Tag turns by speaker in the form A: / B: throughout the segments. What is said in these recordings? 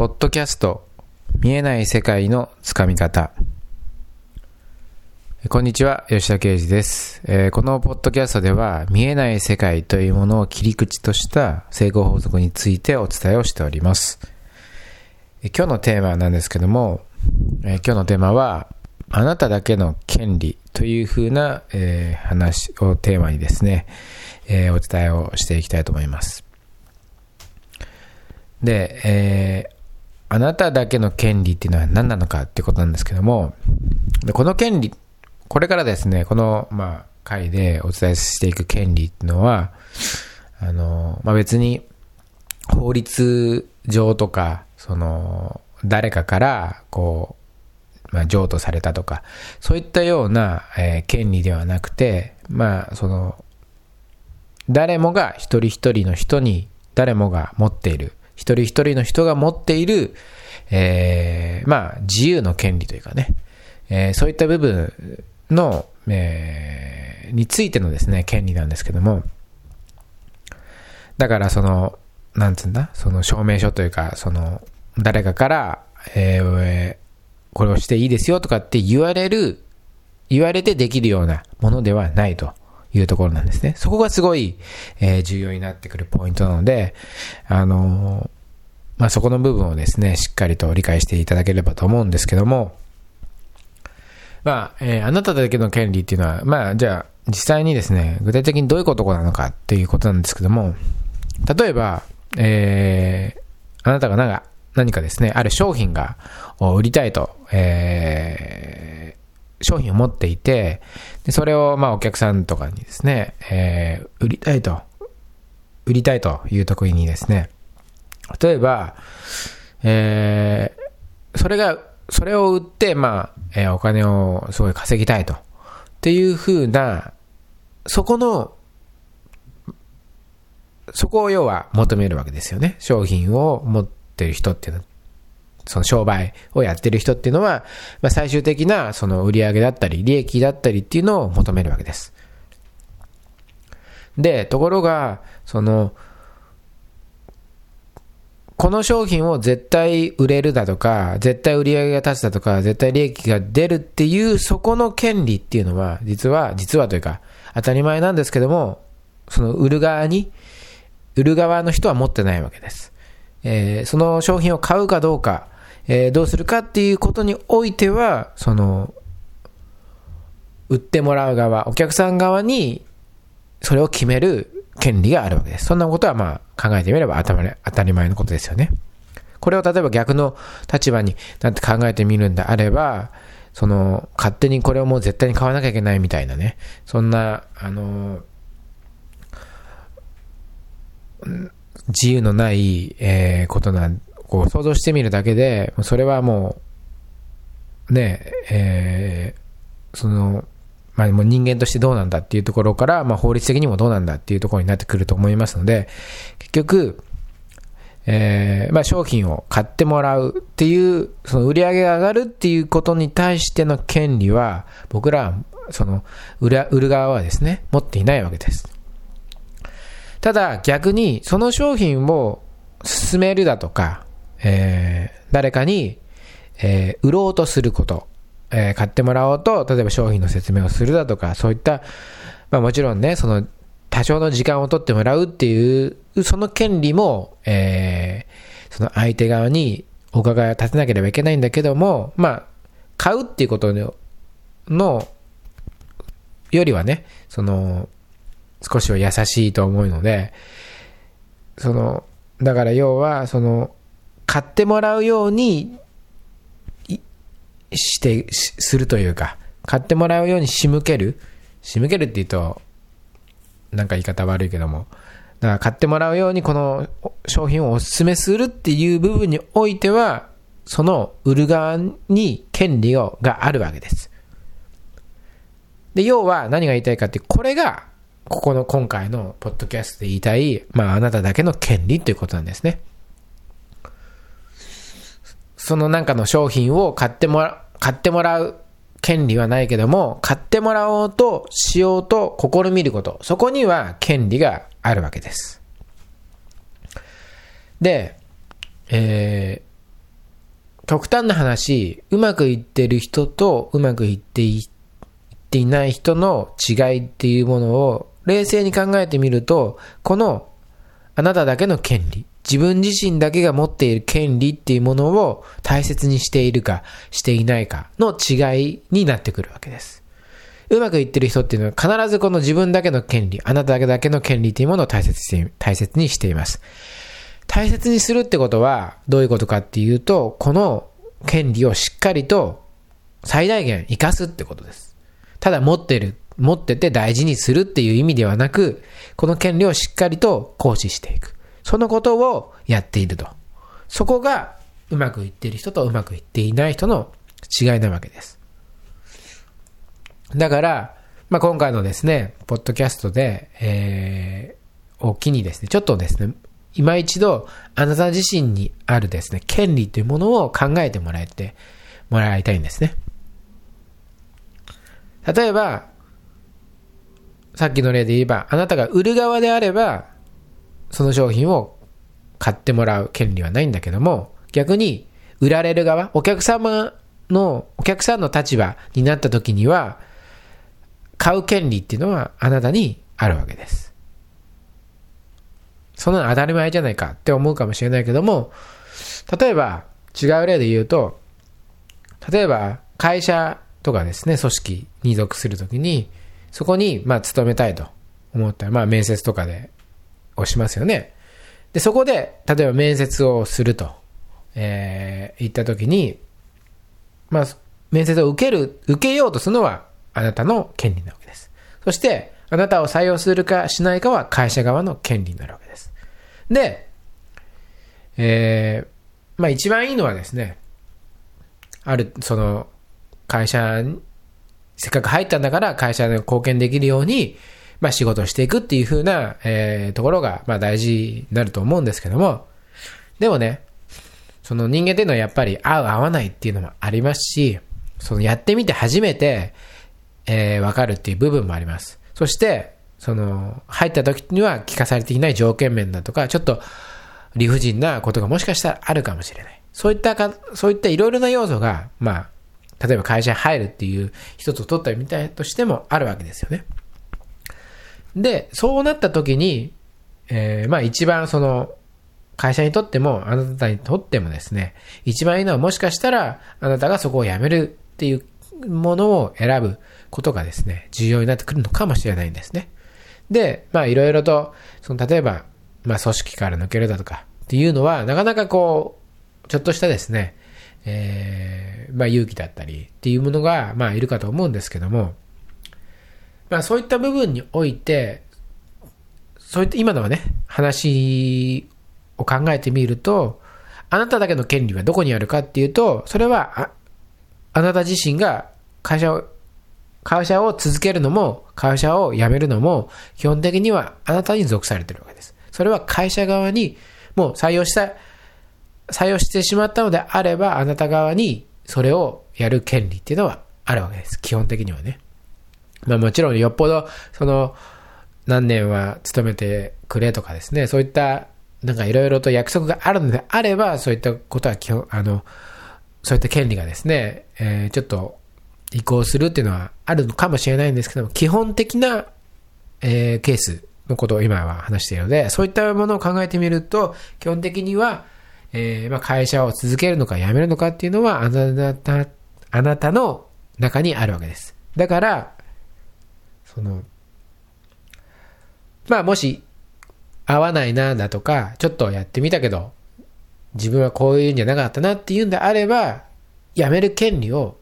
A: ポッドキャスト見えない世界のつかみ方。こんにちは吉田啓二です、えーこのポッドキャストでは見えない世界というものを切り口とした成功法則についてお伝えをしております。え今日のテーマなんですけども、えー今日のテーマはあなただけの権利というふうな、えー話をテーマにですね、えお伝えをしていきたいと思います。で、えーあなただけの権利っていうのは何なのかってことなんですけども、でこの権利、これからですね、この、まあ、回でお伝えしていく権利っていうのは、あの、まあ、別に、法律上とか、その、誰かから、こう、まあ、譲渡されたとか、そういったような、えー権利ではなくて、まあ、その、誰もが一人一人の人に誰もが持っている一人一人の人が持っている、えーまあ自由の権利というかね、えーそういった部分の、えーについてのですね権利なんですけども。だからそのなんつうんだ？その証明書というかその誰かから、えーこれをしていいですよとかって言われる言われてできるようなものではないと。いうところなんですね。そこがすごい、えー重要になってくるポイントなので、あのーまあ、そこの部分をですね、しっかりと理解していただければと思うんですけども、まあ、えーあなただけの権利っていうのは、まあ、じゃあ、実際にですね、具体的にどういうことなのかっていうことなんですけども、例えば、えーあなたが何かですね、ある商品がを売りたいと、えー商品を持っていて、でそれをまあお客さんとかにですね、えー売りたいと、売りたいという時にですね、例えば、えーそれが、それを売って、まあ、えーお金をすごい稼ぎたいと。っていうふうな、そこの、そこを要は求めるわけですよね。商品を持ってる人っていうのはその商売をやってる人っていうのは、まあ、最終的なその売り上げだったり、利益だったりっていうのを求めるわけです。で、ところが、その、この商品を絶対売れるだとか、絶対売り上げが立つだとか、絶対利益が出るっていう、そこの権利っていうのは、実は、実はというか、当たり前なんですけども、その売る側に、売る側の人は持ってないわけです。えーその商品を買うかどうか、えーどうするかっていうことにおいては、その、売ってもらう側、お客さん側に、それを決める権利があるわけです。そんなことはまあ考えてみれば当たり前当たり前のことですよね。これを例えば逆の立場になって考えてみるんであれば、その、勝手にこれをもう絶対に買わなきゃいけないみたいなね、そんな、あの、自由のない、えーことなん、こう想像してみるだけで、それはもう、ね、えーその、まあ、もう人間としてどうなんだっていうところから、まあ、法律的にもどうなんだっていうところになってくると思いますので、結局、えーまあ、商品を買ってもらうっていう、その売り上げが上がるっていうことに対しての権利は、僕ら、その売、売る側はですね、持っていないわけです。ただ逆に、その商品を進めるだとか、えー誰かに、えー売ろうとすること、えー買ってもらおうと、例えば商品の説明をするだとか、そういった、まあもちろんね、その、多少の時間を取ってもらうっていう、その権利も、えーその相手側にお伺いを立てなければいけないんだけども、まあ、買うっていうことの、のよりはね、その、少しは優しいと思うので、その、だから要は、その、買ってもらうようにして、するというか、買ってもらうように仕向ける仕向けるって言うと、なんか言い方悪いけども、だから買ってもらうようにこの商品をお勧めするっていう部分においては、その売る側に権利をがあるわけです。で、要は何が言いたいかって、これが、ここの今回のポッドキャストで言いたい、まああなただけの権利ということなんですね。そのなんかの商品を買ってもら、買ってもらう権利はないけども、買ってもらおうとしようと試みること、そこには権利があるわけです。で、えー極端な話、うまくいってる人とうまくいっていっていない人の違いっていうものを冷静に考えてみると、このあなただけの権利、自分自身だけが持っている権利っていうものを大切にしているかしていないかの違いになってくるわけです。うまくいってる人っていうのは必ずこの自分だけの権利、あなただけだけの権利っていうものを大切にして大切にしています。大切にするってことはどういうことかっていうと、この権利をしっかりと最大限活かすってことです。ただ持ってる、持ってて大事にするっていう意味ではなく、この権利をしっかりと行使していく。そのことをやっていると。そこがうまくいっている人とうまくいっていない人の違いなわけです。だから、まあ、今回のですね、ポッドキャストで、えー、を機にですね、ちょっとですね、今一度、あなた自身にあるですね、権利というものを考えてもらえて、もらいたいんですね。例えば、さっきの例で言えば、あなたが売る側であれば、その商品を買ってもらう権利はないんだけども、逆に、売られる側、お客様の、お客さんの立場になった時には、買う権利っていうのはあなたにあるわけです。そんなの当たり前じゃないかって思うかもしれないけども、例えば違う例で言うと、例えば会社とかですね、組織に属するときに、そこにまあ勤めたいと思ったら、まあ面接とかで押しますよね。で、そこで、例えば面接をすると、えー、言ったときに、まあ、面接を受ける、受けようとするのはあなたの権利なわけです。そして、あなたを採用するかしないかは会社側の権利になるわけです。で、えー、まあ一番いいのはですね、ある、その、会社にせっかく入ったんだから会社に貢献できるように、まあ仕事していくっていう風な、えー、ところが、まあ大事になると思うんですけども、でもね、その人間っていうのはやっぱり合う合わないっていうのもありますし、そのやってみて初めて、えー、わかるっていう部分もあります。そして、その、入った時には聞かされていない条件面だとか、ちょっと理不尽なことがもしかしたらあるかもしれない。そういったか、そういったいろいろな要素が、まあ、例えば会社に入るっていう一つを取ったみたいとしてもあるわけですよね。で、そうなった時に、えー、まあ一番その、会社にとっても、あなたにとってもですね、一番いいのはもしかしたら、あなたがそこを辞めるっていうものを選ぶことがですね、重要になってくるのかもしれないんですね。で、まあいろいろと、その例えば、まあ組織から抜けるだとかっていうのは、なかなかこう、ちょっとしたですね、えー、まあ勇気だったりっていうものが、まあいるかと思うんですけども、まあそういった部分において、そういった今のはね、話を考えてみると、あなただけの権利はどこにあるかっていうと、それはあ、あなた自身が会社を会社を続けるのも、会社を辞めるのも、基本的にはあなたに属されてるわけです。それは会社側に、もう採用した、採用してしまったのであれば、あなた側にそれをやる権利っていうのはあるわけです。基本的にはね。まあもちろんよっぽど、その、何年は勤めてくれとかですね、そういった、なんかいろいろと約束があるのであれば、そういったことは基本、あの、そういった権利がですね、えー、ちょっと移行するっていうのはあるのかもしれないんですけども、基本的な、えー、ケースのことを今は話しているので、そういったものを考えてみると、基本的には、えー、まあ、会社を続けるのか辞めるのかっていうのは、あなた、あなたの中にあるわけです。だから、その、まあ、もし、合わないな、だとか、ちょっとやってみたけど、自分はこういうんじゃなかったなっていうんであれば、辞める権利を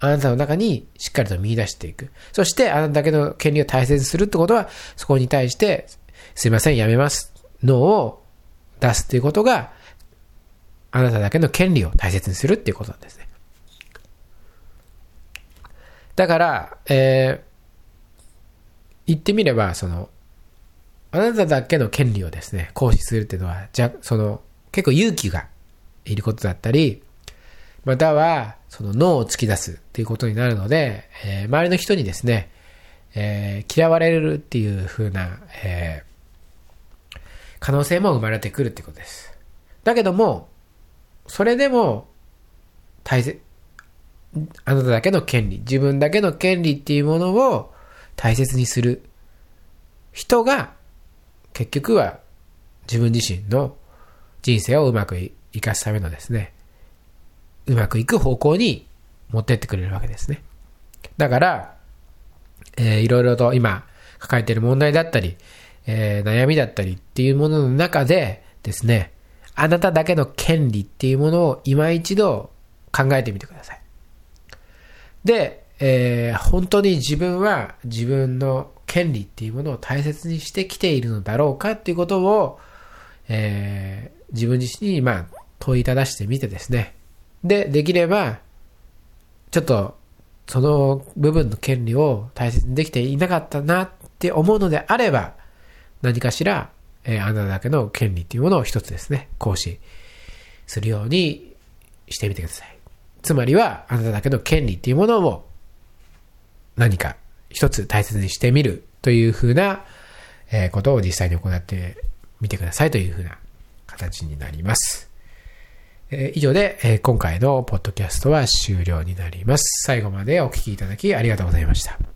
A: あなたの中にしっかりと見出していく。そして、あなただけの権利を大切にするってことは、そこに対して、すいません、やめます。のを出すっていうことが、あなただけの権利を大切にするっていうことなんですね。だから、えー、言ってみれば、その、あなただけの権利をですね、行使するっていうのは、じゃ、その、結構勇気がいることだったり、または、その脳を突き出すっていうことになるので、えー、周りの人にですね、えー、嫌われるっていう風な、えー、可能性も生まれてくるってことです。だけども、それでも、大切、あなただけの権利、自分だけの権利っていうものを大切にする人が、結局は自分自身の人生をうまく生かすためのですね、うまくいく方向に持ってってくれるわけですね。だから、えー、いろいろと今抱えている問題だったり、えー、悩みだったりっていうものの中でですね、あなただけの権利っていうものを今一度考えてみてください。で、えー、本当に自分は自分の権利っていうものを大切にしてきているのだろうかっていうことを、えー、自分自身に、まあ、問いただしてみてですね。で、できれば、ちょっと、その部分の権利を大切にできていなかったなって思うのであれば、何かしら、えー、あなただけの権利っていうものを一つですね、行使するようにしてみてください。つまりは、あなただけの権利っていうものを何か一つ大切にしてみるというふうな、えことを実際に行ってみてくださいというふうな形になります。え以上で、え今回のポッドキャストは終了になります。最後までお聴きいただきありがとうございました。